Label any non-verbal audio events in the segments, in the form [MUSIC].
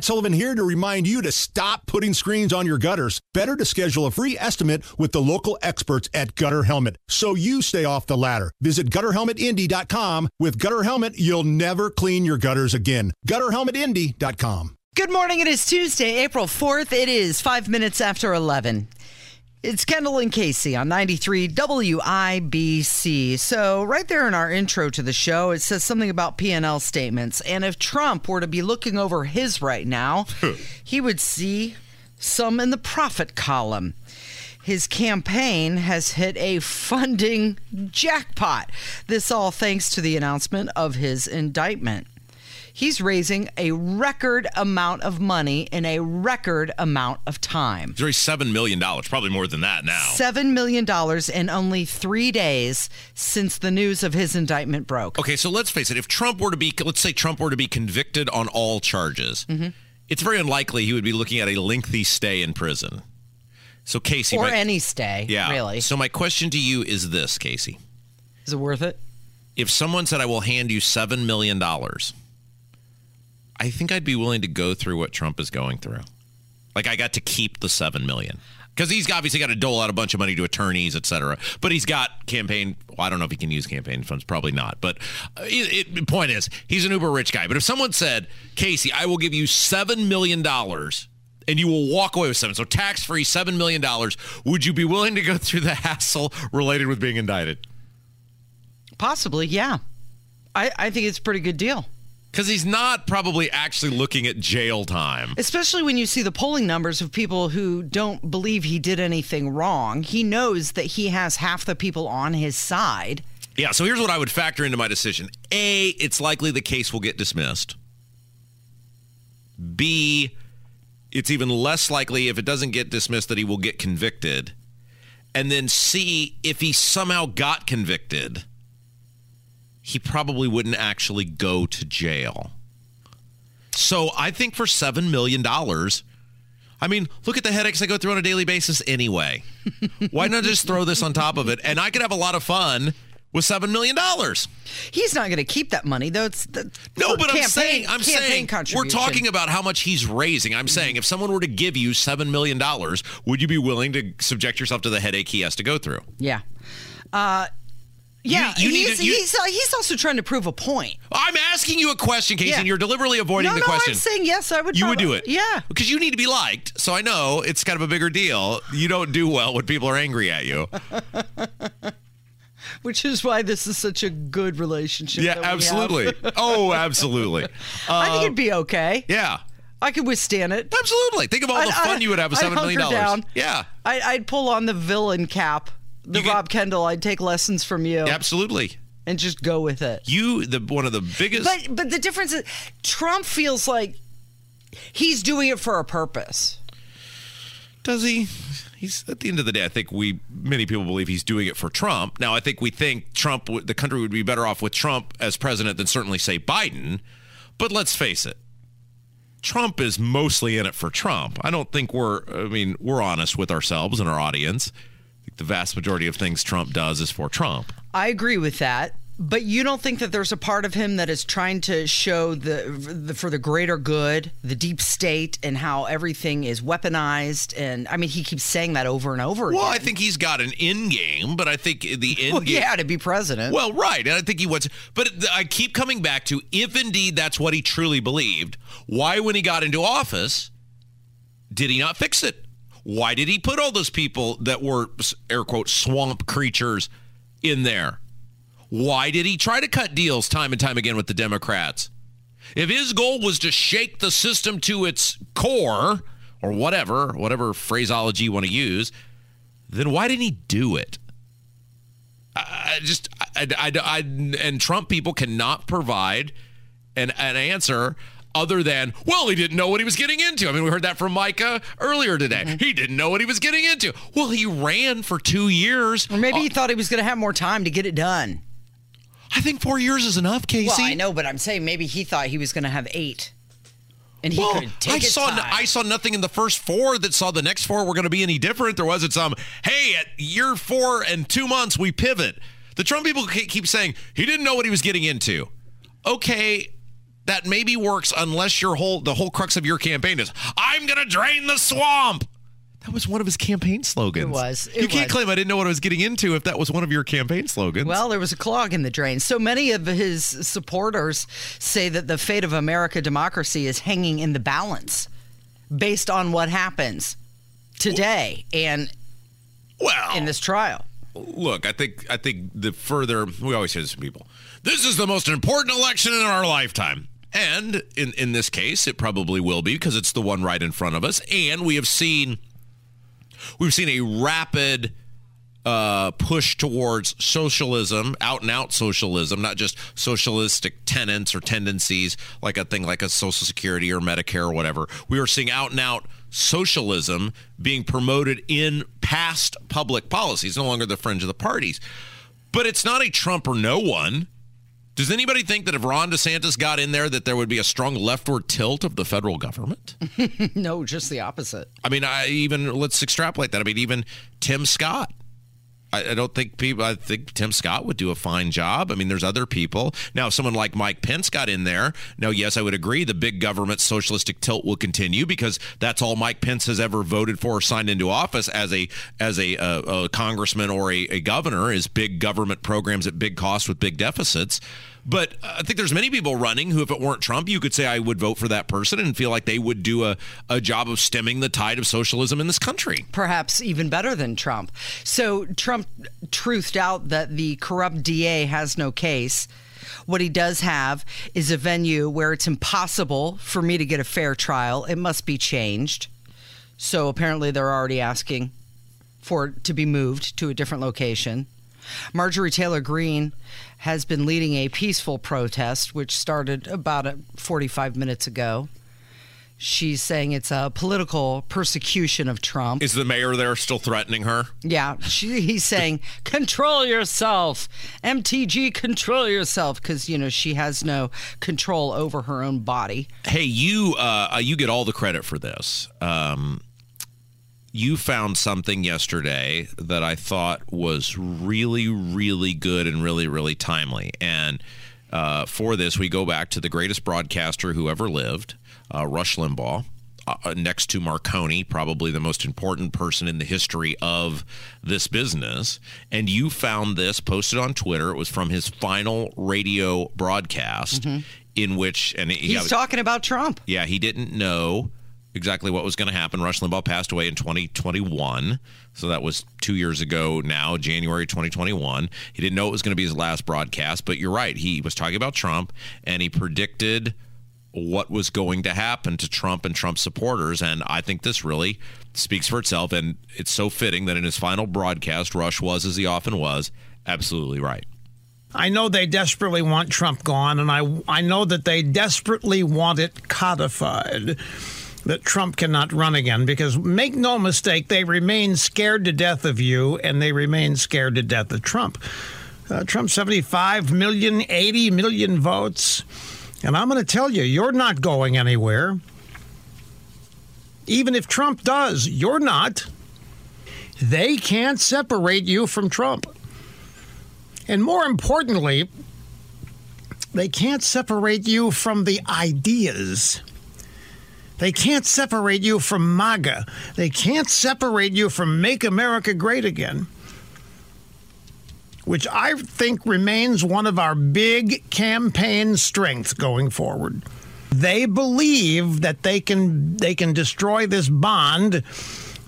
Matt Sullivan here to remind you to stop putting screens on your gutters. Better to schedule a free estimate with the local experts at Gutter Helmet so you stay off the ladder. Visit gutterhelmetindy.com. With Gutter Helmet, you'll never clean your gutters again. Gutterhelmetindy.com. Good morning. It is Tuesday, April 4th. It is five minutes after 11. It's Kendall and Casey on 93 WIBC. So, right there in our intro to the show, it says something about P&L statements. And if Trump were to be looking over his right now, [LAUGHS] he would see some in the profit column. His campaign has hit a funding jackpot. This all thanks to the announcement of his indictment. He's raising a record amount of money in a record amount of time. He's raised $7 million, probably more than that now. $7 million in only three days since the news of his indictment broke. Okay, so let's face it. If Trump were to be, let's say Trump were to be convicted on all charges, Mm-hmm. it's very unlikely he would be looking at a lengthy stay in prison. So, Casey. Or my- any stay, yeah. really. So, my question to you is this, Casey. Is it worth it? If someone said, I will hand you $7 million, I think I'd be willing to go through what Trump is going through. Like, I got to keep the $7 million. Because he's obviously got to dole out a bunch of money to attorneys, et cetera. But he's got campaign. Well, I don't know if he can use campaign funds. Probably not. But uh, it, it, point is, he's an uber rich guy. But if someone said, Casey, I will give you $7 million and you will walk away with seven, so tax free $7 million, would you be willing to go through the hassle related with being indicted? Possibly, yeah. I, I think it's a pretty good deal. Because he's not probably actually looking at jail time. Especially when you see the polling numbers of people who don't believe he did anything wrong. He knows that he has half the people on his side. Yeah, so here's what I would factor into my decision. A, it's likely the case will get dismissed. B, it's even less likely if it doesn't get dismissed that he will get convicted. And then C, if he somehow got convicted, he probably wouldn't actually go to jail. So I think for $7 million, I mean, look at the headaches I go through on a daily basis anyway. [LAUGHS] Why not just throw this on top of it? And I could have a lot of fun with $7 million. He's not going to keep that money, though. It's the, No, but I'm saying, I'm saying, we're talking about how much he's raising. I'm saying, if someone were to give you seven million dollars, would you be willing to subject yourself to the headache he has to go through? Yeah. Uh, yeah, you need he's, to- you- he's, uh, he's also trying to prove a point. I'm asking you a question, Casey, Yeah. and you're deliberately avoiding no, the no, question. I'm saying yes, I would. you would do it, Yeah. because you need to be liked. So I know it's kind of a bigger deal. You don't do well when people are angry at you. [LAUGHS] Which is why this is such a good relationship. yeah, that we have. absolutely. oh, [LAUGHS] absolutely. I think Uh, it'd be okay. yeah, I could withstand it. absolutely. Think of all I'd- the fun I'd- you would have with seven million dollars. Yeah, I, I'd pull on the villain cap, the could- Rob Kendall. I'd take lessons from you absolutely. and just go with it. You, the one of the biggest. But but the difference is, Trump feels like he's doing it for a purpose. Does he? He's at the end of the day. I think we many people believe he's doing it for Trump. Now, I think we think Trump, the country would be better off with Trump as president than certainly say Biden. But let's face it, Trump is mostly in it for Trump. I don't think we're. I mean, we're honest with ourselves and our audience. The vast majority of things Trump does is for Trump. I agree with that. But you don't think that there's a part of him that is trying to show the, the for the greater good, the deep state, and how everything is weaponized. And I mean, he keeps saying that over and over Well, again. I think he's got an end game, but I think the [LAUGHS] end Well, game. yeah, to be president. Well, right. And I think he was, but I keep coming back to if indeed that's what he truly believed, why, when he got into office, did he not fix it? Why did he put all those people that were, air quote, swamp creatures in there? Why did he try to cut deals time and time again with the Democrats? If his goal was to shake the system to its core, or whatever, whatever phraseology you want to use, then why didn't he do it? I just I, I, I, and Trump people cannot provide an, an answer other than well he didn't know what he was getting into. I mean we heard that from Micah earlier today. Mm-hmm. He didn't know what he was getting into. Well he ran for 2 years. or maybe he uh, thought he was going to have more time to get it done. I think 4 years is enough, Casey. Well, I know, but I'm saying maybe he thought he was going to have eight, and he Well, could take I saw time. I saw nothing in the first four that saw the next four were going to be any different. There wasn't some hey at year four and two months we pivot. The Trump people keep saying he didn't know what he was getting into. Okay, that maybe works unless your whole the whole crux of your campaign is I'm going to drain the swamp. That was one of his campaign slogans. It was. It you can't was. claim I didn't know what I was getting into if that was one of your campaign slogans. Well, there was a clog in the drain. So many of his supporters say that the fate of America democracy is hanging in the balance based on what happens today and well, in this trial. look, I think I think the further we always hear this to people, this is the most important election in our lifetime. And in, in this case, it probably will be because it's the one right in front of us. And we have seen we've seen a rapid uh, push towards socialism, out and out socialism, not just socialistic tenets or tendencies like a thing like a Social Security or Medicare or whatever. We are seeing out and out socialism being promoted in past public policies, no longer the fringe of the parties. But it's not a Trump or no one. Does anybody think that if Ron DeSantis got in there, that there would be a strong leftward tilt of the federal government? [LAUGHS] no, just the opposite. I mean, I even let's extrapolate that. I mean, even Tim Scott. I, I don't think people. I think Tim Scott would do a fine job. I mean, there's other people now. If someone like Mike Pence got in there, now yes, I would agree. The big government socialistic tilt will continue because that's all Mike Pence has ever voted for or signed into office as a as a, uh, a congressman or a, a governor is big government programs at big cost with big deficits. But I think there's many people running who, if it weren't Trump, you could say I would vote for that person and feel like they would do a, a job of stemming the tide of socialism in this country. Perhaps even better than Trump. So Trump truthed out that the corrupt DA has no case. What he does have is a venue where it's impossible for me to get a fair trial. It must be changed. So apparently they're already asking for it to be moved to a different location. Marjorie Taylor Greene has been leading a peaceful protest, which started about uh, 45 minutes ago. She's saying it's a political persecution of Trump. Is the mayor there still threatening her? Yeah, she, he's saying, [LAUGHS] control yourself. MTG, control yourself. Because, you know, she has no control over her own body. Hey, you uh, you get all the credit for this. Um, you found something yesterday that I thought was really, really good and really, really timely. And uh, for this, we go back to the greatest broadcaster who ever lived, uh, Rush Limbaugh. Uh, next to Marconi, probably the most important person in the history of this business. And you found this posted on Twitter. It was from his final radio broadcast, in which and he He's talking about Trump. yeah, he didn't know exactly what was going to happen. Rush Limbaugh passed away in 2021. So that was two years ago now, January 2021. He didn't know it was going to be his last broadcast, but you're right. He was talking about Trump and he predicted what was going to happen to Trump and Trump supporters. And I think this really speaks for itself. And it's so fitting that in his final broadcast, Rush was, as he often was, absolutely right. I know they desperately want Trump gone, and I, I know that they desperately want it codified that Trump cannot run again because make no mistake, they remain scared to death of you and they remain scared to death of Trump. Uh, Trump 75 million, 80 million votes. And I'm going to tell you, you're not going anywhere. Even if Trump does, you're not. They can't separate you from Trump. And more importantly, they can't separate you from the ideas. They can't separate you from MAGA. They can't separate you from Make America Great Again, which I think remains one of our big campaign strengths going forward. They believe that they can they can destroy this bond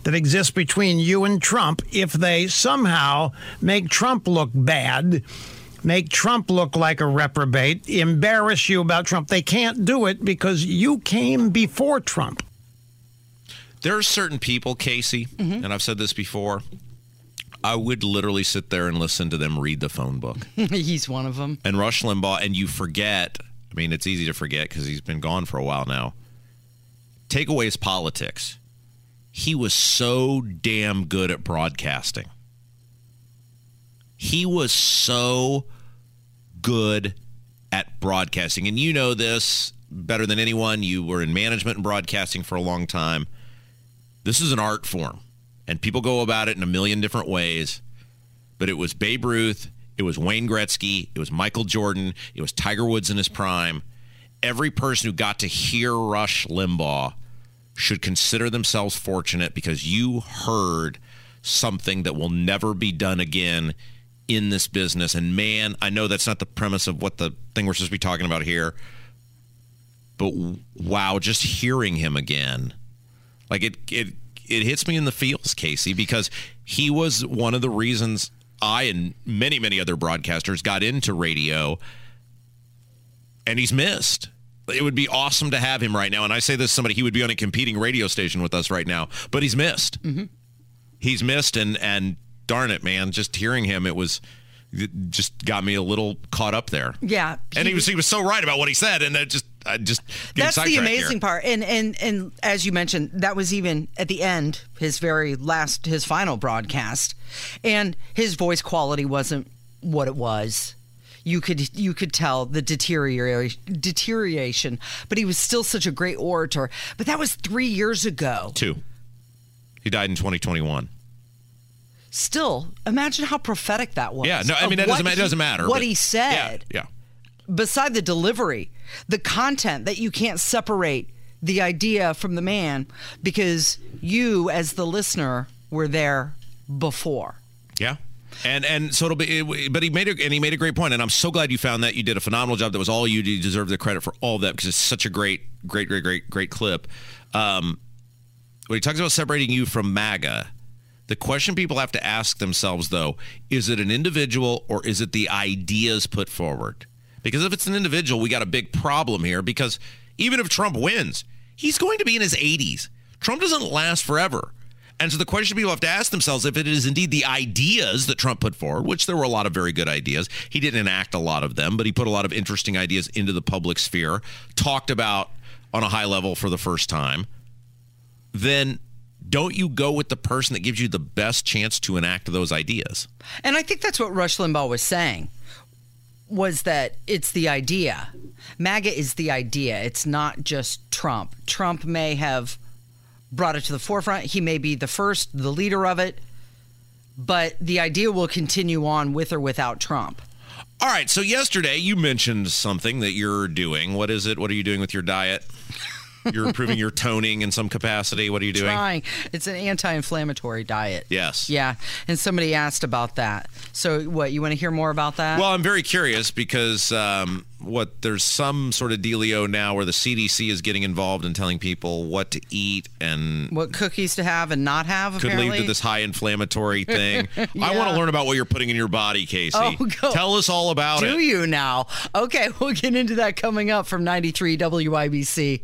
that exists between you and Trump if they somehow make Trump look bad, make Trump look like a reprobate, embarrass you about Trump. They can't do it because you came before Trump. There are certain people, Casey, mm-hmm. and I've said this before. I would literally sit there and listen to them read the phone book. [LAUGHS] He's one of them. and Rush Limbaugh, and you forget. I mean, it's easy to forget because he's been gone for a while now. Take away his politics. He was so damn good at broadcasting. He was so good at broadcasting. And you know this better than anyone. You were in management and broadcasting for a long time. This is an art form, and people go about it in a million different ways. But it was Babe Ruth, it was Wayne Gretzky, it was Michael Jordan, it was Tiger Woods in his prime. every person who got to hear Rush Limbaugh should consider themselves fortunate because you heard something that will never be done again in this business. And man, I know that's not the premise of what the thing we're supposed to be talking about here, but wow, just hearing him again, like it, it, it hits me in the feels, Casey, because he was one of the reasons I and many, many other broadcasters got into radio, and he's missed. It would be awesome to have him right now. And I say this to somebody, he would be on a competing radio station with us right now, but he's missed. Mm-hmm. He's missed, and and darn it, man, just hearing him, it was it just got me a little caught up there. Yeah, and he was he was so right about what he said, and that just I just that's the amazing here. part. And and and as you mentioned, that was even at the end, his very last, his final broadcast, and his voice quality wasn't what it was. You could you could tell the deterioration deterioration, but he was still such a great orator. But that was three years ago. Two. He died in 2021 still imagine how prophetic that was. Yeah, no, I mean it doesn't, he, it doesn't matter. What he said. Yeah, yeah. Beside the delivery, the content that you can't separate the idea from the man because you, as the listener, were there before. Yeah. And and so it'll be, but he made a, and he made a great point, and I'm so glad you found that. You did a phenomenal job. That was all you. You deserve the credit for all that because it's such a great, great, great, great, great clip. Um, when he talks about separating you from MAGA, the question people have to ask themselves, though, is it an individual or is it the ideas put forward? Because if it's an individual, we got a big problem here because even if Trump wins, he's going to be in his 80s. Trump doesn't last forever. And so the question people have to ask themselves if it is indeed the ideas that Trump put forward, which there were a lot of very good ideas. He didn't enact a lot of them, but he put a lot of interesting ideas into the public sphere, talked about on a high level for the first time. Then don't you go with the person that gives you the best chance to enact those ideas? And I think that's what Rush Limbaugh was saying was that it's the idea. MAGA is the idea. It's not just Trump. Trump may have brought it to the forefront. He may be the first, the leader of it, but the idea will continue on with or without Trump. All right. So yesterday you mentioned something that you're doing. What is it? What are you doing with your diet? You're improving your toning in some capacity. What are you doing? Trying. It's an anti-inflammatory diet. Yes. Yeah. And somebody asked about that. So, what you want to hear more about that? Well, I'm very curious because um, what there's some sort of dealio now where the CDC is getting involved in telling people what to eat and what cookies to have and not have. Could apparently. lead to this high inflammatory [LAUGHS] thing. yeah. I want to learn about what you're putting in your body, Casey. Oh, go. Tell us all about Do it. Do you now? Okay, [LAUGHS] we'll get into that coming up from 93 WIBC.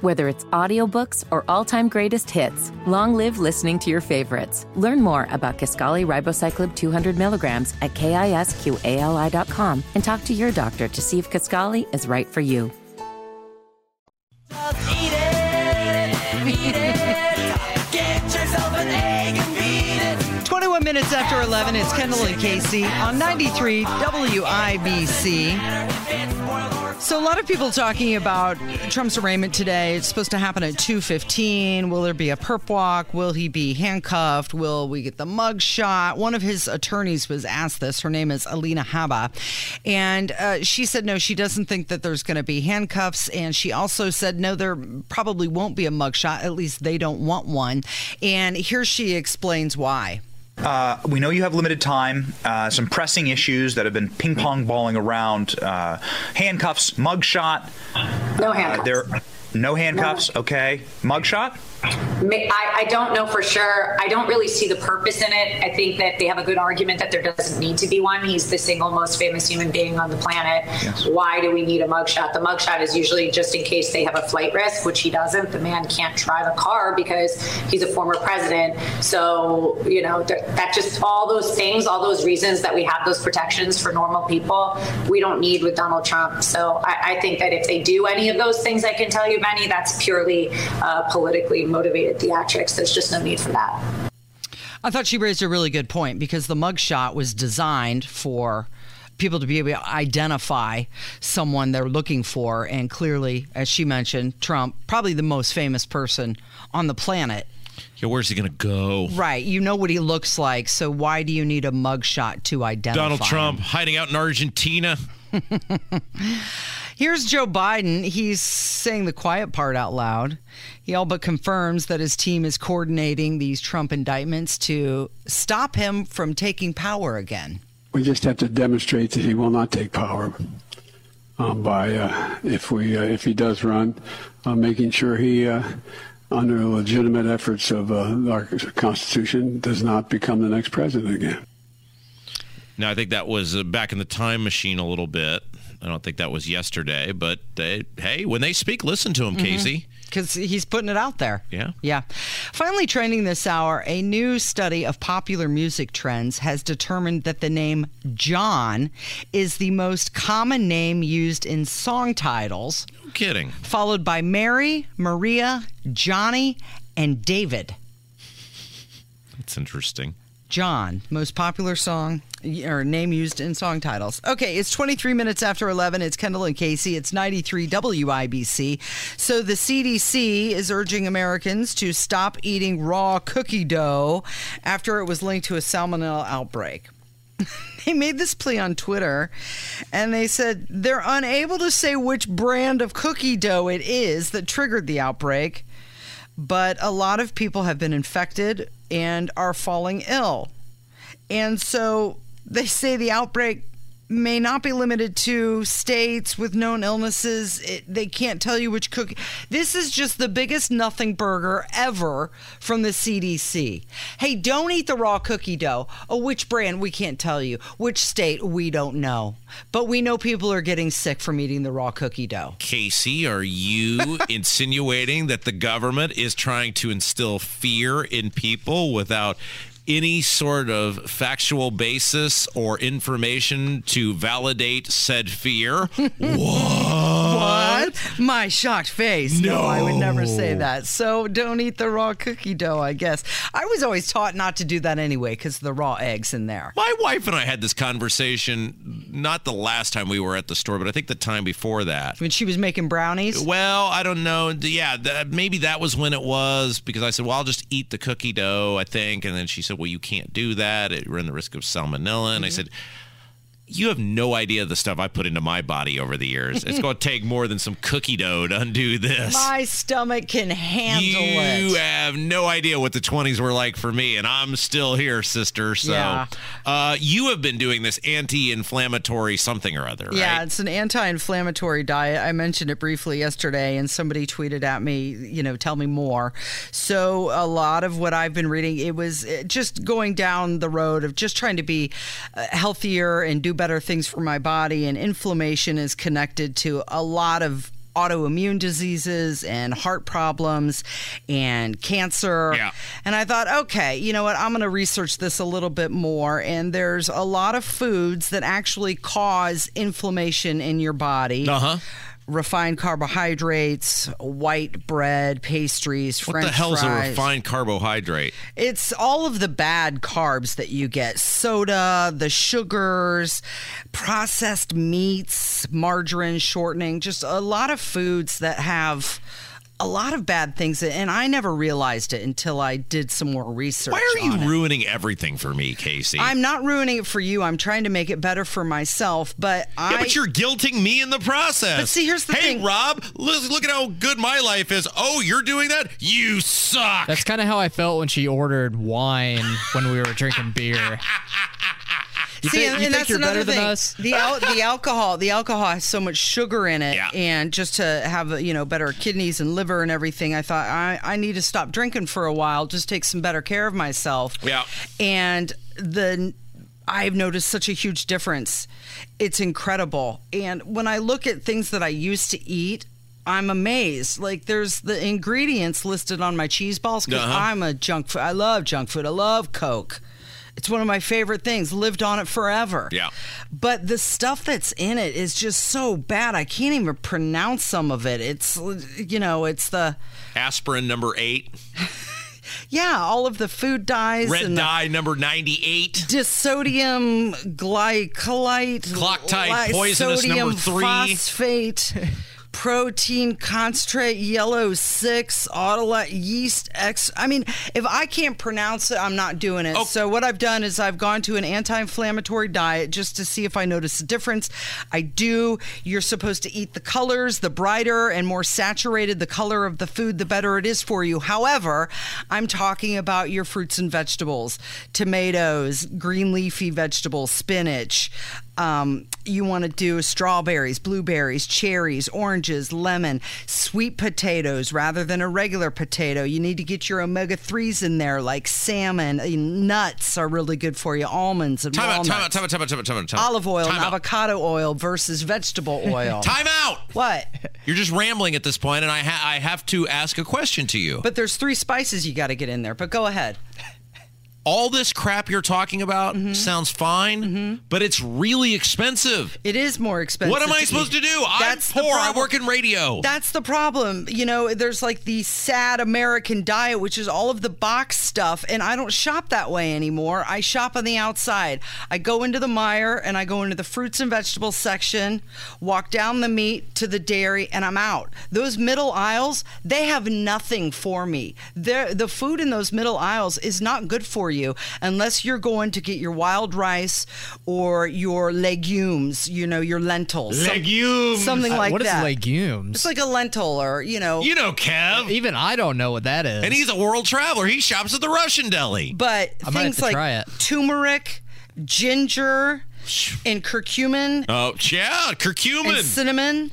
Whether it's audiobooks or all-time greatest hits, long live listening to your favorites. Learn more about Kisqali Ribociclib 200 milligrams at kisqali.com and talk to your doctor to see if Kisqali is right for you. Eat it, eat it. Get yourself an egg and beat it. 21 minutes after 11, it's Kendall and Casey on 93 WIBC. So a lot of people talking about Trump's arraignment today. It's supposed to happen at 2:15. Will there be a perp walk? Will he be handcuffed? Will we get the mug shot? One of his attorneys was asked this. Her name is Alina Habba, and uh, she said no, she doesn't think that there's going to be handcuffs. And she also said no, there probably won't be a mug shot. At least they don't want one. And here she explains why. Uh, we know you have limited time, uh, some pressing issues that have been ping pong balling around uh, handcuffs, mugshot. No handcuffs. there, no handcuffs, no. okay. Mugshot? I, I, don't know for sure. I don't really see the purpose in it. I think that they have a good argument that there doesn't need to be one. He's the single most famous human being on the planet. Yes. Why do we need a mugshot? The mugshot is usually just in case they have a flight risk, which he doesn't. The man can't drive a car because he's a former president. So, you know, that just all those things, all those reasons that we have those protections for normal people, we don't need with Donald Trump. So I, I think that if they do any of those things, I can tell you, Benny, that's purely uh, politically motivated theatrics. There's just no need for that. I thought she raised a really good point because the mugshot was designed for people to be able to identify someone they're looking for. And clearly, as she mentioned, Trump, probably the most famous person on the planet. Yeah, where's he going to go? Right. You know what he looks like. So why do you need a mugshot to identify? Donald Trump him? hiding out in Argentina. [LAUGHS] Here's Joe Biden. He's saying the quiet part out loud. He all but confirms that his team is coordinating these Trump indictments to stop him from taking power again. We just have to demonstrate that he will not take power um, by, uh, if we, uh, if he does run, uh, making sure he, uh, under legitimate efforts of uh, our Constitution, does not become the next president again. Now, I think that was uh, back in the time machine a little bit. I don't think that was yesterday, but they, hey, when they speak, listen to them, mm-hmm. Casey. Because he's putting it out there. Yeah. Yeah. Finally, trending this hour, a new study of popular music trends has determined that the name John is the most common name used in song titles, No kidding. followed by Mary, Maria, Johnny, and David. That's interesting. John, most popular song or name used in song titles. Okay, it's 23 minutes after 11. It's Kendall and Casey. It's 93 WIBC. So the CDC is urging Americans to stop eating raw cookie dough after it was linked to a salmonella outbreak. [LAUGHS] They made this plea on Twitter and they said they're unable to say which brand of cookie dough it is that triggered the outbreak but a lot of people have been infected and are falling ill. And so they say the outbreak may not be limited to states with known illnesses. It, they can't tell you which cookie. This is just the biggest nothing burger ever from the CDC. Hey, don't eat the raw cookie dough. Oh, which brand? We can't tell you. Which state? We don't know. But we know people are getting sick from eating the raw cookie dough. Casey, are you [LAUGHS] insinuating that the government is trying to instill fear in people without any sort of factual basis or information to validate said fear? [LAUGHS] What? My shocked face. No. I would never say that. So don't eat the raw cookie dough, I guess. I was always taught not to do that anyway because the raw eggs in there. My wife and I had this conversation not the last time we were at the store, but I think the time before that. When she was making brownies. Well, I don't know. Yeah, that, maybe that was when it was because I said, "Well, I'll just eat the cookie dough," I think, and then she said, "Well, you can't do that. It run the risk of salmonella." And I mm-hmm. said, "You have no idea the stuff I put into my body over the years. It's going to take more than some cookie dough to undo this." My stomach can handle you it. You have no idea what the 20s were like for me, and I'm still here, sister. So, Yeah. uh, you have been doing this anti-inflammatory something or other, right? Yeah, it's an anti-inflammatory diet. I mentioned it briefly yesterday, and somebody tweeted at me, you know, tell me more. So a lot of what I've been reading, it was uh, just going down the road of just trying to be uh, healthier and do better things for my body. And inflammation is connected to a lot of autoimmune diseases and heart problems and cancer. Yeah. And I thought, okay, you know what? I'm going to research this a little bit more. And there's a lot of foods that actually cause inflammation in your body. Uh huh. Refined carbohydrates, white bread, pastries, French. What French the hell is a refined carbohydrate? It's all of the bad carbs that you get soda, the sugars, processed meats, margarine, shortening, just a lot of foods that have a lot of bad things. And I never realized it until I did some more research. Why are you on it. ruining everything for me, Casey? I'm not ruining it for you. I'm trying to make it better for myself. But I. yeah, but you're guilting me in the process. But see, here's the hey, thing. Hey, Rob, look, look at how good my life is. Oh, you're doing that? You suck. That's kind of how I felt when she ordered wine when we were drinking beer. [LAUGHS] You See, think, and, you and that's another thing. us? The [LAUGHS] al- the alcohol, the alcohol has so much sugar in it, Yeah. and just to have you know better kidneys and liver and everything, I thought I I need to stop drinking for a while, just take some better care of myself. Yeah. and the. I've noticed such a huge difference. It's incredible. And when I look at things that I used to eat, I'm amazed. Like there's the ingredients listed on my cheese balls because Uh-huh. I'm a junk food. I love junk food. I love Coke. It's one of my favorite things. Lived on it forever. Yeah. But the stuff that's in it is just so bad. I can't even pronounce some of it. It's you know, it's the Aspirin number eight, [LAUGHS] yeah, all of the food dyes red dye number 98. disodium glycolite, Cloctide poisonous sodium number three. phosphate. [LAUGHS] protein concentrate, yellow six, autolyte, yeast X. I mean, if I can't pronounce it, I'm not doing it. Oh. So what I've done is I've gone to an anti-inflammatory diet just to see if I notice a difference. I do. You're supposed to eat the colors. The brighter and more saturated the color of the food, the better it is for you. However, I'm talking about your fruits and vegetables, tomatoes, green leafy vegetables, spinach. Um, you want to do strawberries, blueberries, cherries, oranges, lemon, sweet potatoes rather than a regular potato. You need to get your omega 3s in there, like salmon. Uh, Nuts are really good for you, almonds and Time walnuts. out, time out, time out, time out, time out. time out. Olive oil Time and out. avocado oil versus vegetable [LAUGHS] oil. Time out. What? You're just rambling at this point, and I ha- I have to ask a question to you. But there's three spices you got to get in there. But go ahead. All this crap you're talking about Mm-hmm. sounds fine, but it's really expensive. It is more expensive. What am I supposed to do? I'm poor. I work in radio. That's the problem. You know, there's like the sad American diet, which is all of the box stuff, and I don't shop that way anymore. I shop on the outside. I go into the Meijer and I go into the fruits and vegetables section, walk down the meat to the dairy, and I'm out. Those middle aisles, they have nothing for me. They're, the food in those middle aisles is not good for you unless you're going to get your wild rice or your legumes, you know, your lentils. Some- Legumes. something Uh, like what is that. legumes? It's like a lentil or, you know. you know, Kev. Even I don't know what that is. And he's a world traveler. He shops at the Russian deli. but I might have things to like turmeric, ginger, and curcumin Oh, yeah, and curcumin. cinnamon.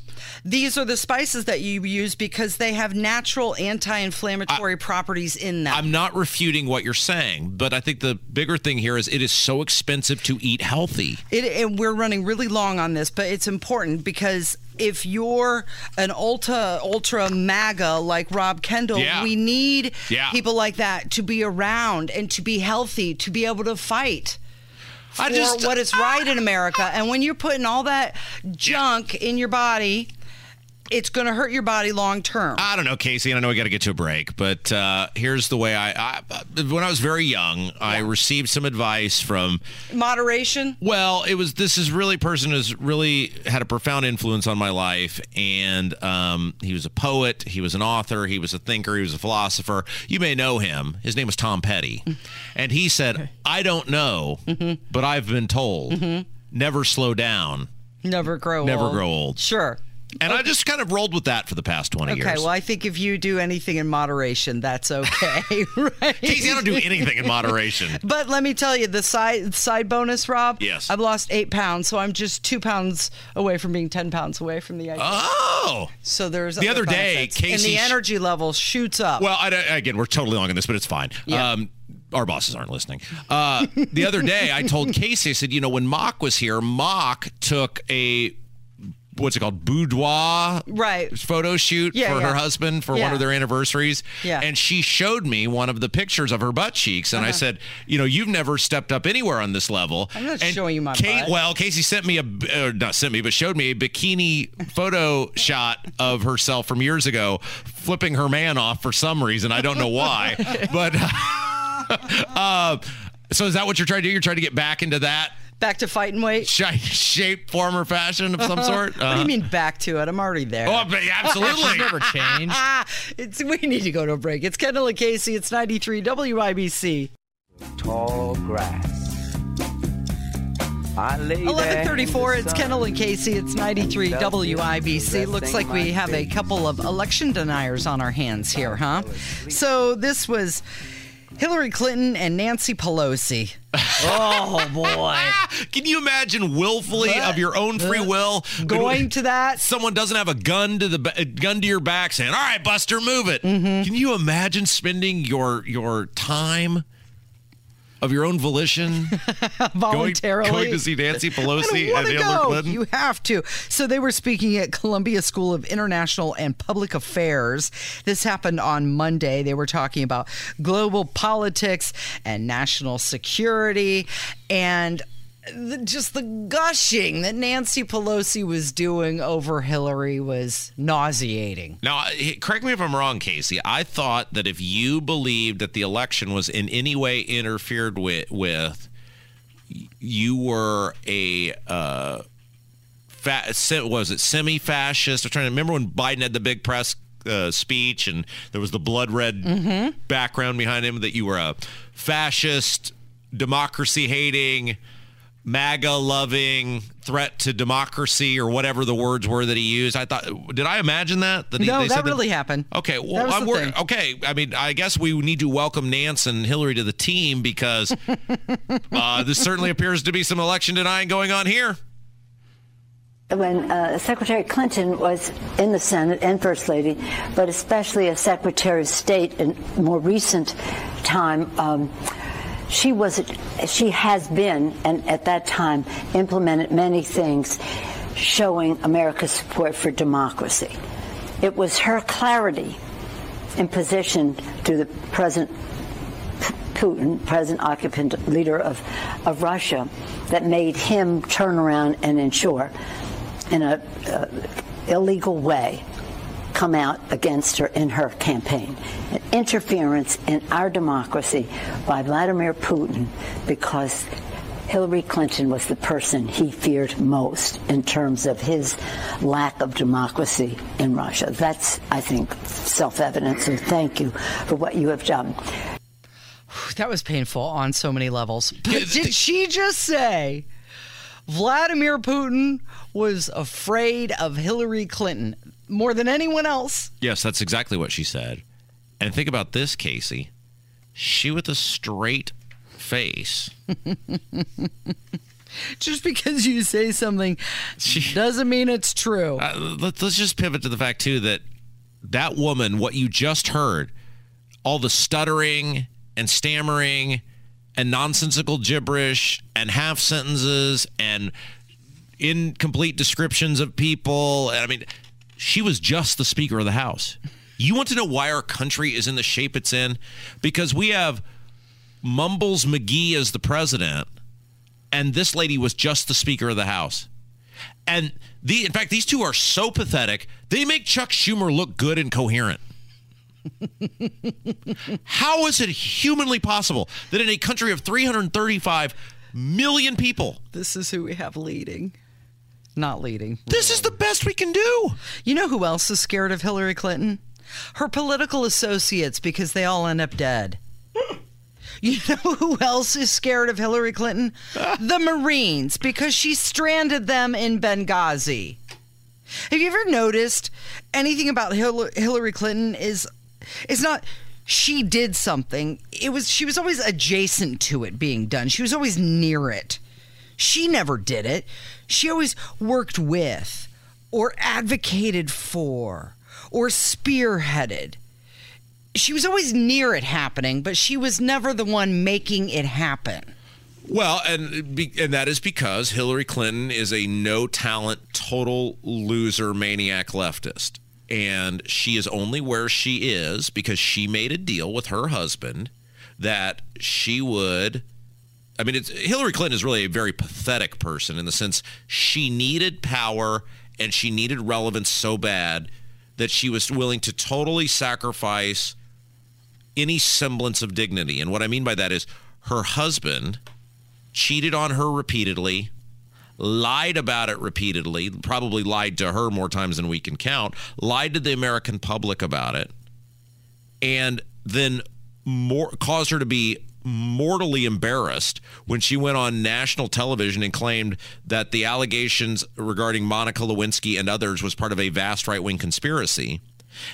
These are the spices that you use because they have natural anti-inflammatory properties in them. I'm not refuting what you're saying, but I think the bigger thing here is it is so expensive to eat healthy. It, and we're running really long on this, but it's important because if you're an ultra ultra MAGA like Rob Kendall, Yeah. we need Yeah. people like that to be around and to be healthy, to be able to fight. For I just- what is right in America. And when you're putting all that junk in your body, it's going to hurt your body long term. I don't know, Casey, and I know we got to get to a break, but uh, here's the way I, I. When I was very young, I received some advice from. Moderation. Well, it was this is really person who's really had a profound influence on my life, and um, he was a poet, he was an author, he was a thinker, he was a philosopher. You may know him. His name was Tom Petty, and he said, "I don't know, but I've been told, never slow down, Never grow never old. grow old." Sure. And I just kind of rolled with that for the past twenty Okay, years. Okay, well, I think if you do anything in moderation, that's okay, [LAUGHS] right? Casey, I don't do anything in moderation. [LAUGHS] But let me tell you, the side side bonus, Rob. Yes. I've lost eight pounds, so I'm just two pounds away from being ten pounds away from the ideal. Oh. so there's The other other day, benefits. and Casey the energy level shoots up. Well, I, again, we're totally long on this, but it's fine. Yeah. Um, our bosses aren't listening. Uh, the other day, I told Casey, I said, you know, when Mock was here, Mock took a what's it called boudoir Right. photo shoot Yeah, for yeah. her husband for one of their anniversaries Yeah. and she showed me one of the pictures of her butt cheeks and i said you know you've never stepped up anywhere on this level Uh-huh. I'm not And showing you my Kate, butt. well casey sent me a uh, not sent me but showed me a bikini photo shot of herself from years ago flipping her man off for some reason i don't know why [LAUGHS] but [LAUGHS] uh, so is that what you're trying to do you're trying to get back into that back to fighting weight. [LAUGHS] sh- shape form or fashion of some sort What do Uh-huh. you mean back to it? I'm already there. oh but yeah, [LAUGHS] absolutely She's never changed. [LAUGHS] It's we need to go to a break. It's Kendall and Casey. It's 93 WIBC. Tall grass. I lay there 1134, it's the Kendall and Casey. It's 93 WIBC. Looks like we have a couple of election deniers on our hands here, huh? So this was Hillary Clinton and Nancy Pelosi. Oh, boy. [LAUGHS] Can you imagine willfully of your own free will Going [LAUGHS] to that? Someone doesn't have a gun to the gun to your back saying, "All right, Buster, move it." Mm-hmm. Can you imagine spending your your time of your own volition [LAUGHS] going, voluntarily. going to see Nancy Pelosi and Hillary. Clinton? You have to. So they were speaking at Columbia School of International and Public Affairs. This happened on Monday. They were talking about global politics and national security and the, just the gushing that Nancy Pelosi was doing over Hillary was nauseating. Now, correct me if I'm wrong, Casey. I thought that if you believed that the election was in any way interfered with, with you were a uh, fa- was it semi-fascist? I'm trying to remember when Biden had the big press uh, speech and there was the blood red Mm-hmm. background behind him that you were a fascist, democracy hating, MAGA loving threat to democracy or whatever the words were that he used. I thought, did I imagine that? that he- No, they that said really happened. Okay, That well, was I'm the wor- thing. okay. I mean, I guess we need to welcome Nance and Hillary to the team because [LAUGHS] uh, this certainly appears to be some election denying going on here. when uh, Secretary Clinton was in the Senate and First Lady, but especially as Secretary of State in more recent time, um, she was she has been and at that time implemented many things showing America's support for democracy. It was her clarity in position to the President Putin, present occupant leader of, of Russia, that made him turn around and ensure, in a uh, illegal way, come out against her in her campaign. An interference in our democracy by Vladimir Putin because Hillary Clinton was the person he feared most in terms of his lack of democracy in Russia. That's, I think, self evident. So thank you for what you have done. That was painful on so many levels. [LAUGHS] But did she just say Vladimir Putin was afraid of Hillary Clinton more than anyone else? Yes, that's exactly what she said. And think about this, Casey. She with a straight face. [LAUGHS] Just because you say something she, doesn't mean it's true. Uh, let, us just pivot to the fact too that that woman, what you just heard, all the stuttering and stammering and nonsensical gibberish and half sentences and incomplete descriptions of people. I mean, she was just the Speaker of the House. You want to know why our country is in the shape it's in? Because we have Mumbles McGee as the president, and this lady was just the Speaker of the House. And the in fact, these two are so pathetic. They make Chuck Schumer look good and coherent. How is it humanly possible that in a country of 335 million people, This is who we have leading. Not leading. this is the best we can do? You know who else is scared of Hillary Clinton? Her political associates, because they all end up dead. [LAUGHS] You know who else is scared of Hillary Clinton? [LAUGHS] The Marines, because she stranded them in Benghazi. Have you ever noticed anything about Hillary Clinton is is not she did something. It was she was always adjacent to it being done. She was always near it. She never did it. She always worked with or advocated for or spearheaded. She was always near it happening, but she was never the one making it happen. Well, and and that is because Hillary Clinton is a no talent, total loser, maniac leftist, and she is only where she is because she made a deal with her husband that she would. I mean, Hillary Clinton is really a very pathetic person in the sense she needed power and she needed relevance so bad that she was willing to totally sacrifice any semblance of dignity. And what I mean by that is her husband cheated on her repeatedly, lied about it repeatedly, probably lied to her more times than we can count, lied to the American public about it, and then more caused her to be mortally embarrassed when she went on national television and claimed that the allegations regarding Monica Lewinsky and others was part of a vast right-wing conspiracy.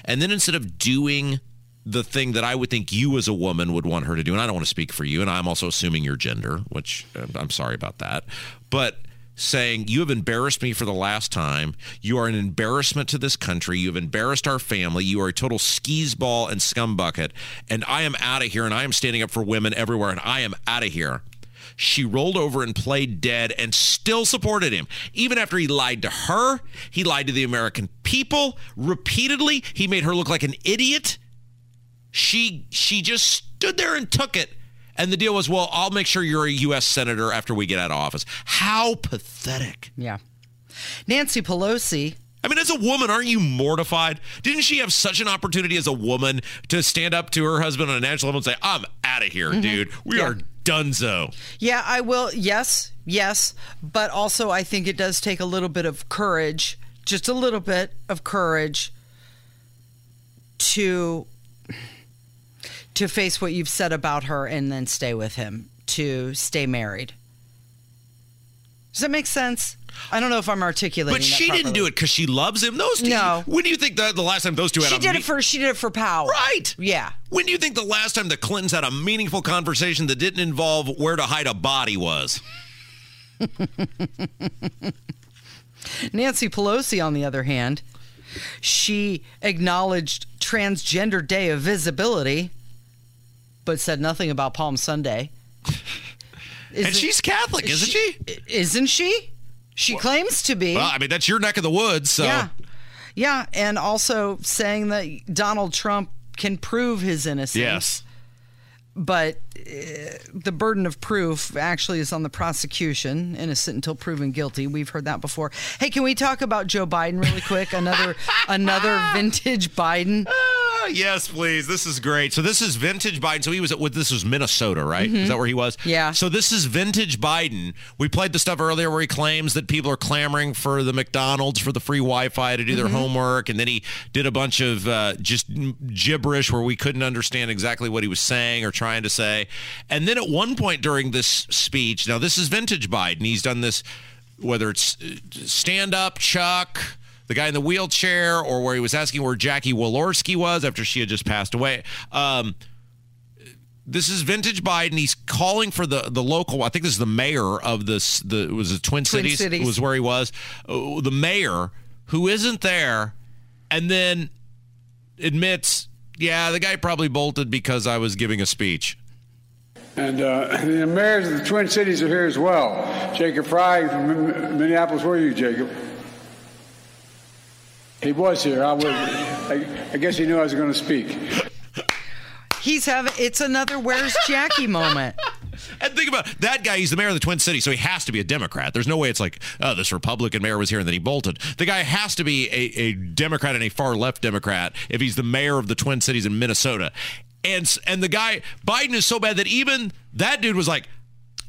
And then instead of doing the thing that I would think you as a woman would want her to do, and I don't want to speak for you, and I'm also assuming your gender, which uh, I'm sorry about that, but saying you have embarrassed me for the last time. You are an embarrassment to this country. You have embarrassed our family. You are a total skis ball and scumbucket. and I am out of here. And I am standing up for women everywhere, and I am out of here. She rolled over and played dead and still supported him. Even after he lied to her, he lied to the American people repeatedly. He made her look like an idiot. She she just stood there and took it. And the deal was, well, I'll make sure you're a U.S. senator after we get out of office. How pathetic. Yeah. Nancy Pelosi. I mean, as a woman, aren't you mortified? Didn't she have such an opportunity as a woman to stand up to her husband on a national level and say, I'm out of here, mm-hmm. dude. We Yeah. are Dunzo. Yeah, I will. Yes, yes. But also, I think it does take a little bit of courage, just a little bit of courage to to face what you've said about her and then stay with him, to stay married. Does that make sense? I don't know if I'm articulating. But she didn't do it because she loves him. Those two. No. When do you think the, the last time those two had She a did me- it for she did it for power. Right. Yeah. When do you think the last time the Clintons had a meaningful conversation that didn't involve where to hide a body was? [LAUGHS] Nancy Pelosi, on the other hand, she acknowledged Transgender Day of Visibility, but said nothing about Palm Sunday. [LAUGHS] and she's Catholic, isn't she? Isn't she? She claims to be. Well, I mean, that's your neck of the woods. So Yeah. Yeah. And also saying that Donald Trump can prove his innocence. yes. But uh, the burden of proof actually is on the prosecution, innocent until proven guilty. We've heard that before. Hey, can we talk about Joe Biden really quick? Another [LAUGHS] another vintage Biden. [LAUGHS] [LAUGHS] Yes, please. This is great. So this is vintage Biden. So he was at what this was Minnesota, right? Is that where he was? Mm-hmm. Yeah. So this is vintage Biden. We played the stuff earlier where he claims that people are clamoring for the McDonald's for the free Wi-Fi to do their Mm-hmm. homework, and then he did a bunch of uh, just gibberish where we couldn't understand exactly what he was saying or trying to say. And then at one point during this speech, now this is vintage Biden. He's done this whether it's uh, stand up Chuck, the guy in the wheelchair, or where he was asking where Jackie Walorski was after she had just passed away. Um, this is vintage Biden. He's calling for the the local. I think this is the mayor of this. The it was the Twin, Twin Cities. Cities. Was where he was. Uh, the mayor who isn't there, and then admits, yeah, the guy probably bolted because I was giving a speech. And uh, the mayors of the Twin Cities are here as well. Jacob Fry from Minneapolis. Where are you, Jacob? He was here. I was. I, I guess he knew I was going to speak. He's having it's another where's Jackie moment. [LAUGHS] And think about it. that guy. He's the mayor of the Twin Cities, so he has to be a Democrat. There's no way it's like, oh, this Republican mayor was here and then he bolted. The guy has to be a, a Democrat and a far left Democrat if he's the mayor of the Twin Cities in Minnesota. And and the guy Biden is so bad that even that dude was like,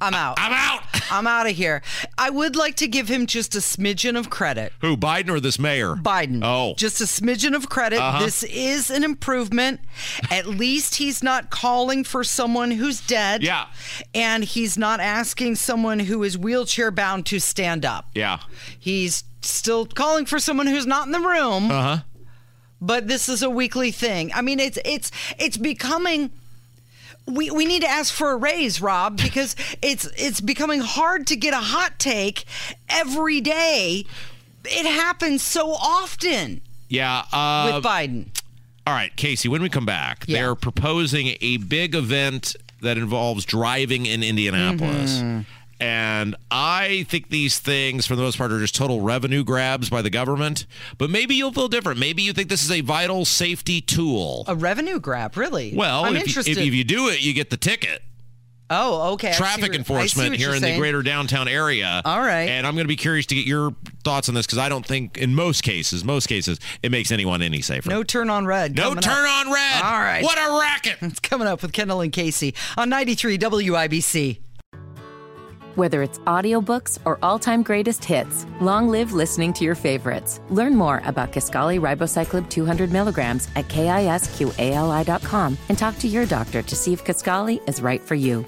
I'm out. I'm out. I'm out of here. I would like to give him just a smidgen of credit. Who Biden or this mayor? Biden. Oh, Just a smidgen of credit. Uh-huh. This is an improvement. At least he's not calling for someone who's dead. Yeah. And he's not asking someone who is wheelchair bound to stand up. yeah. He's still calling for someone who's not in the room. Uh huh. but this is a weekly thing. I mean, it's it's it's becoming. We, we need to ask for a raise, Rob, because it's it's becoming hard to get a hot take every day. It happens so often Yeah. Uh, with Biden. All right, Casey, when we come back, Yeah. they're proposing a big event that involves driving in Indianapolis. Mm-hmm. And I think these things, for the most part, are just total revenue grabs by the government. But maybe you'll feel different. Maybe you think this is a vital safety tool. A revenue grab, really? well, I'm if you, interested. if, if you do it, you get the ticket. oh, okay. Traffic what- I see enforcement here in saying. the greater downtown area. All right. And I'm going to be curious to get your thoughts on this because I don't think, in most cases, most cases, it makes anyone any safer. No turn on red. No turn up. on red. All right. What a racket. [LAUGHS] It's coming up with Kendall and Casey on 93 WIBC. Whether it's audiobooks or all-time greatest hits, long live listening to your favorites. Learn more about Kisqali Ribociclib 200 milligrams at kisqali.com and talk to your doctor to see if Kisqali is right for you.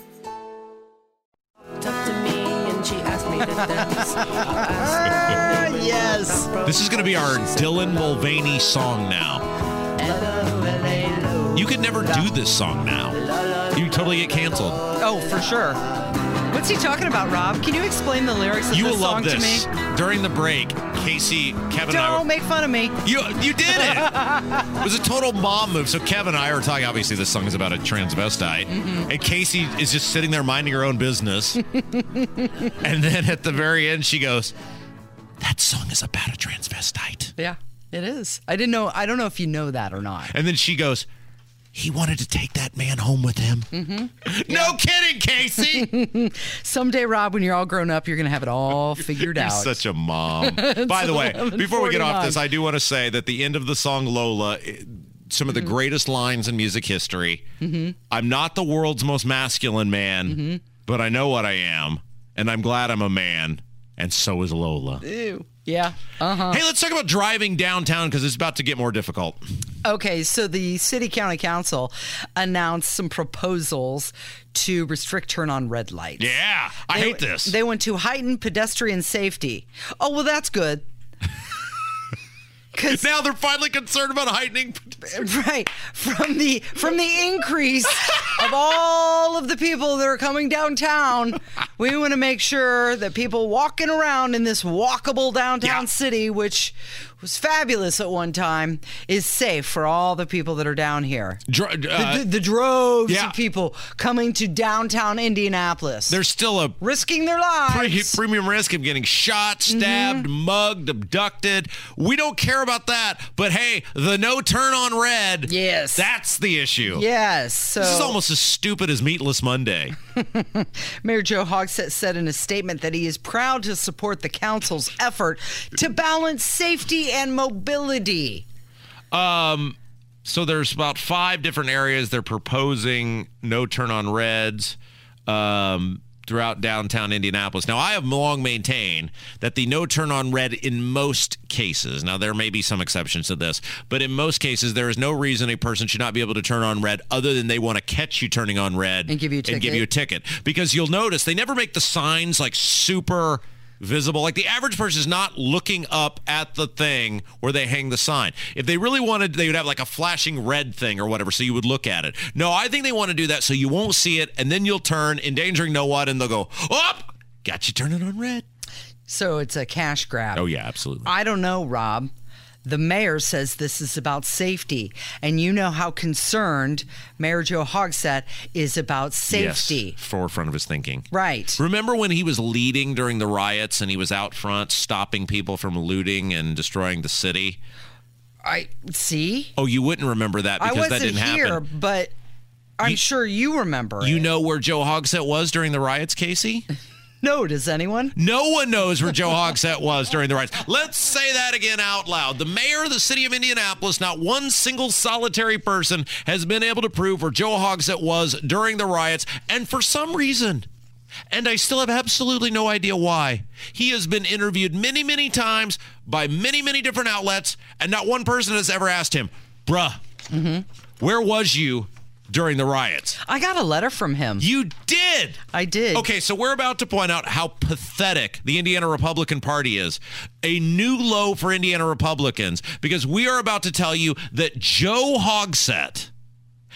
Talk to me and she asked me to dance. Ah, [LAUGHS] yes. This is going to be our Dylan Mulvaney song now. You could never do this song now. You totally get canceled. Oh, for sure. What's he talking about, Rob? Can you explain the lyrics of You this will song love this. to me? During the break, Casey, Kevin, and I Don't were, make fun of me. you you did it. [LAUGHS] it was a total mom move. So Kevin and I are talking. Obviously, this song is about a transvestite, Mm-hmm. and Casey is just sitting there minding her own business. [LAUGHS] and then at the very end, she goes, "That song is about a transvestite." Yeah, it is. I didn't know. I don't know if you know that or not. And then she goes, "He wanted to take that man home with him." Mm-hmm. [LAUGHS] No kidding, Casey. [LAUGHS] Someday, Rob, when you're all grown up, you're going to have it all [LAUGHS] figured out. such a mom. By the way, before we get off this, I do want to say that the end of the song Lola, some of the greatest lines in music history. Mhm. I'm not the world's most masculine man, Mhm. but I know what I am, and I'm glad I'm a man, and so is Lola. Ew. Yeah. Uh huh. Hey, let's talk about driving downtown because it's about to get more difficult. Okay, so the city county council announced some proposals to restrict turn on red lights. Yeah, I They- hate this. They want to heighten pedestrian safety. Oh, well, that's good. [LAUGHS] now they're finally concerned about heightening. Right from the from the increase [LAUGHS] of all of the people that are coming downtown, we want to make sure that people walking around in this walkable downtown city, which was fabulous at one time, is safe for all the people that are down here. Dr- The- uh, the, the droves yeah. of people coming to downtown Indianapolis. There's still a risking their lives. pre- premium risk of getting shot, stabbed, mugged, abducted. We don't care about that. But hey, the no turn on red. Yes. That's the issue. Yes. So This is almost as stupid as Meatless Monday. [LAUGHS] Mayor Joe Hogsett said in a statement that he is proud to support the council's effort to balance safety and mobility. Um, so there's about five different areas they're proposing no turn on reds um, throughout downtown Indianapolis. Now, I have long maintained that the no turn on red in most cases, now there may be some exceptions to this, but in most cases, there is no reason a person should not be able to turn on red other than they want to catch you turning on red And give you a and give you a ticket. Because you'll notice they never make the signs like super visible. Like the average person is not looking up at the thing where they hang the sign. If they really wanted, they would have like a flashing red thing or whatever, so you would look at it. No, I think they want to do that so you won't see it, and then you'll turn, endangering no one, and they'll go, up, got you turning on red. So it's a cash grab. Oh, yeah, absolutely. I don't know, Rob. The mayor says this is about safety. And you know how concerned Mayor Joe Hogsett is about safety. Yes, forefront of his thinking. Right. Remember when he was leading during the riots and he was out front stopping people from looting and destroying the city? I see. Oh, you wouldn't remember that because that didn't here, happen. but I'm sure you remember. You it. know where Joe Hogsett was during the riots, Casey? [LAUGHS] No, does anyone? No one knows where Joe Hogsett was during the riots. Let's say that again out loud. The mayor of the city of Indianapolis, not one single solitary person has been able to prove where Joe Hogsett was during the riots. And for some reason, and I still have absolutely no idea why, he has been interviewed many, many times by many, many different outlets, and not one person has ever asked him, bruh, mm-hmm. where was you during the riots? I got a letter from him. You did. I did. Okay, so we're about to point out how pathetic the Indiana Republican Party is. A new low for Indiana Republicans because we are about to tell you that Joe Hogsett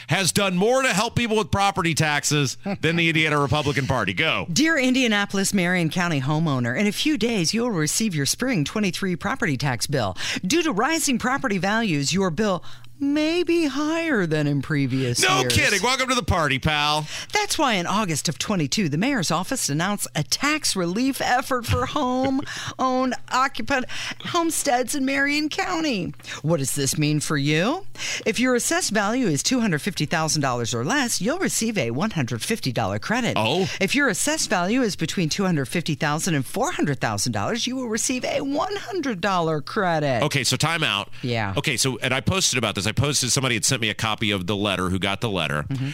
has done more to help people with property taxes than the Indiana Republican Party. Go. Dear Indianapolis Marion County homeowner, in a few days you'll receive your spring 23 property tax bill. Due to rising property values, your bill may be higher than in previous No years. No kidding. Welcome to the party, pal. That's why in August of 22, the mayor's office announced a tax relief effort for [LAUGHS] home owned occupant homesteads in Marion County. What does this mean for you? If your assessed value is $250,000 or less, you'll receive a $150 credit. Oh. If your assessed value is between $250,000 and $400,000, you will receive a $100 credit. Okay, so time out. Yeah. Okay, so and I posted about this. I posted somebody had sent me a copy of the letter who got the letter. Mm-hmm.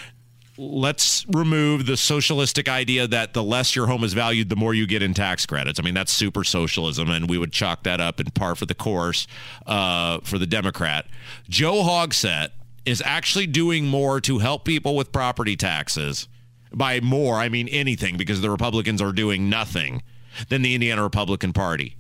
Let's remove the socialistic idea that the less your home is valued, the more you get in tax credits. I mean, that's super socialism, and we would chalk that up in par for the course uh, for the Democrat. Joe Hogsett is actually doing more to help people with property taxes. By more, I mean anything, because the Republicans are doing nothing than the Indiana Republican Party.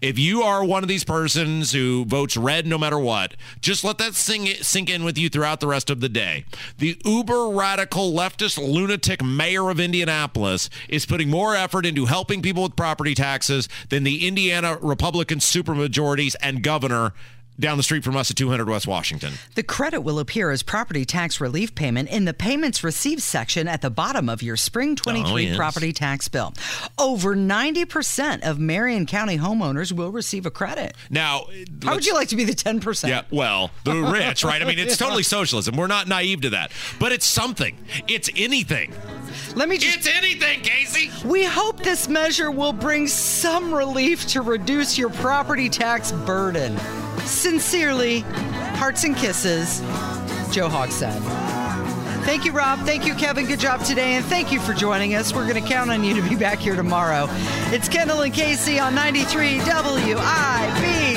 If you are one of these persons who votes red no matter what, just let that sing, sink in with you throughout the rest of the day. The uber radical leftist lunatic mayor of Indianapolis is putting more effort into helping people with property taxes than the Indiana Republican supermajorities and governor down the street from us at 200 West Washington. The credit will appear as property tax relief payment in the payments received section at the bottom of your spring 23 Oh, yes. property tax bill. Over 90% of Marion County homeowners will receive a credit. Now, How would you like to be the 10%? Yeah, well, the rich, right? I mean, it's [LAUGHS] totally socialism. We're not naive to that. But it's something. It's anything. Let me just It's anything, Casey. We hope this measure will bring some relief to reduce your property tax burden. Sincerely, Hearts and kisses, Joe Hogshead. Thank you, Rob. Thank you, Kevin. Good job today. And thank you for joining us. We're going to count on you to be back here tomorrow. It's Kendall and Casey on 93 WIB.